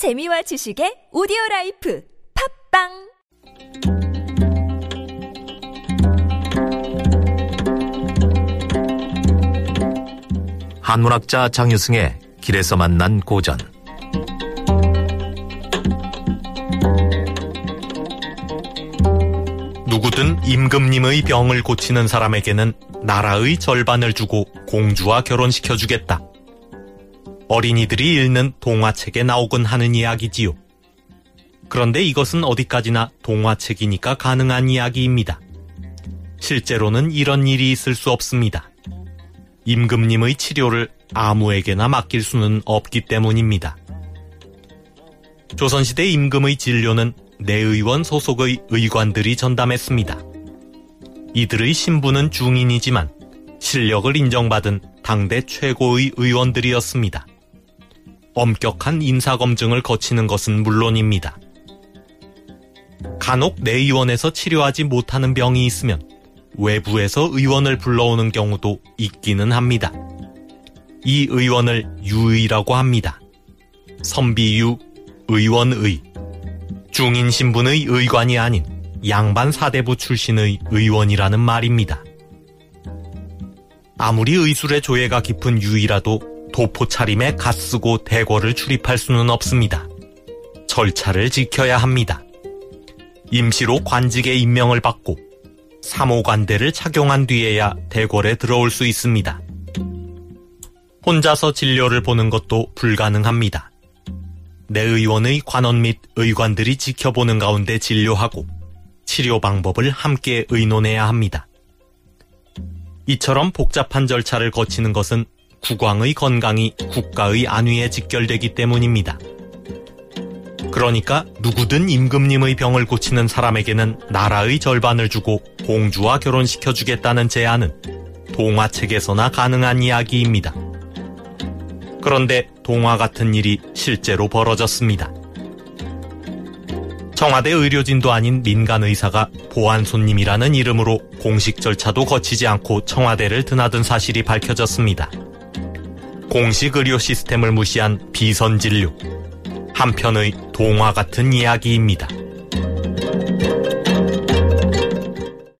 재미와 지식의 오디오 라이프 팟빵 한문학자 장유승의 길에서 만난 고전 누구든 임금님의 병을 고치는 사람에게는 나라의 절반을 주고 공주와 결혼시켜 주겠다. 어린이들이 읽는 동화책에 나오곤 하는 이야기지요. 그런데 이것은 어디까지나 동화책이니까 가능한 이야기입니다. 실제로는 이런 일이 있을 수 없습니다. 임금님의 치료를 아무에게나 맡길 수는 없기 때문입니다. 조선시대 임금의 진료는 내의원 소속의 의관들이 전담했습니다. 이들의 신분은 중인이지만 실력을 인정받은 당대 최고의 의원들이었습니다. 엄격한 인사검증을 거치는 것은 물론입니다. 간혹 내의원에서 치료하지 못하는 병이 있으면 외부에서 의원을 불러오는 경우도 있기는 합니다. 이 의원을 유의라고 합니다. 선비유, 의원의, 중인 신분의 의관이 아닌 양반 사대부 출신의 의원이라는 말입니다. 아무리 의술의 조예가 깊은 유이라도 도포 차림에 갓쓰고 대궐을 출입할 수는 없습니다. 절차를 지켜야 합니다. 임시로 관직에 임명을 받고 사모관대를 착용한 뒤에야 대궐에 들어올 수 있습니다. 혼자서 진료를 보는 것도 불가능합니다. 내 의원의 관원 및 의관들이 지켜보는 가운데 진료하고 치료 방법을 함께 의논해야 합니다. 이처럼 복잡한 절차를 거치는 것은 국왕의 건강이 국가의 안위에 직결되기 때문입니다. 그러니까 누구든 임금님의 병을 고치는 사람에게는 나라의 절반을 주고 공주와 결혼시켜 주겠다는 제안은 동화책에서나 가능한 이야기입니다. 그런데 동화 같은 일이 실제로 벌어졌습니다. 청와대 의료진도 아닌 민간 의사가 보안 손님이라는 이름으로 공식 절차도 거치지 않고 청와대를 드나든 사실이 밝혀졌습니다. 공식 의료 시스템을 무시한 비선 진료. 한편의 동화 같은 이야기입니다.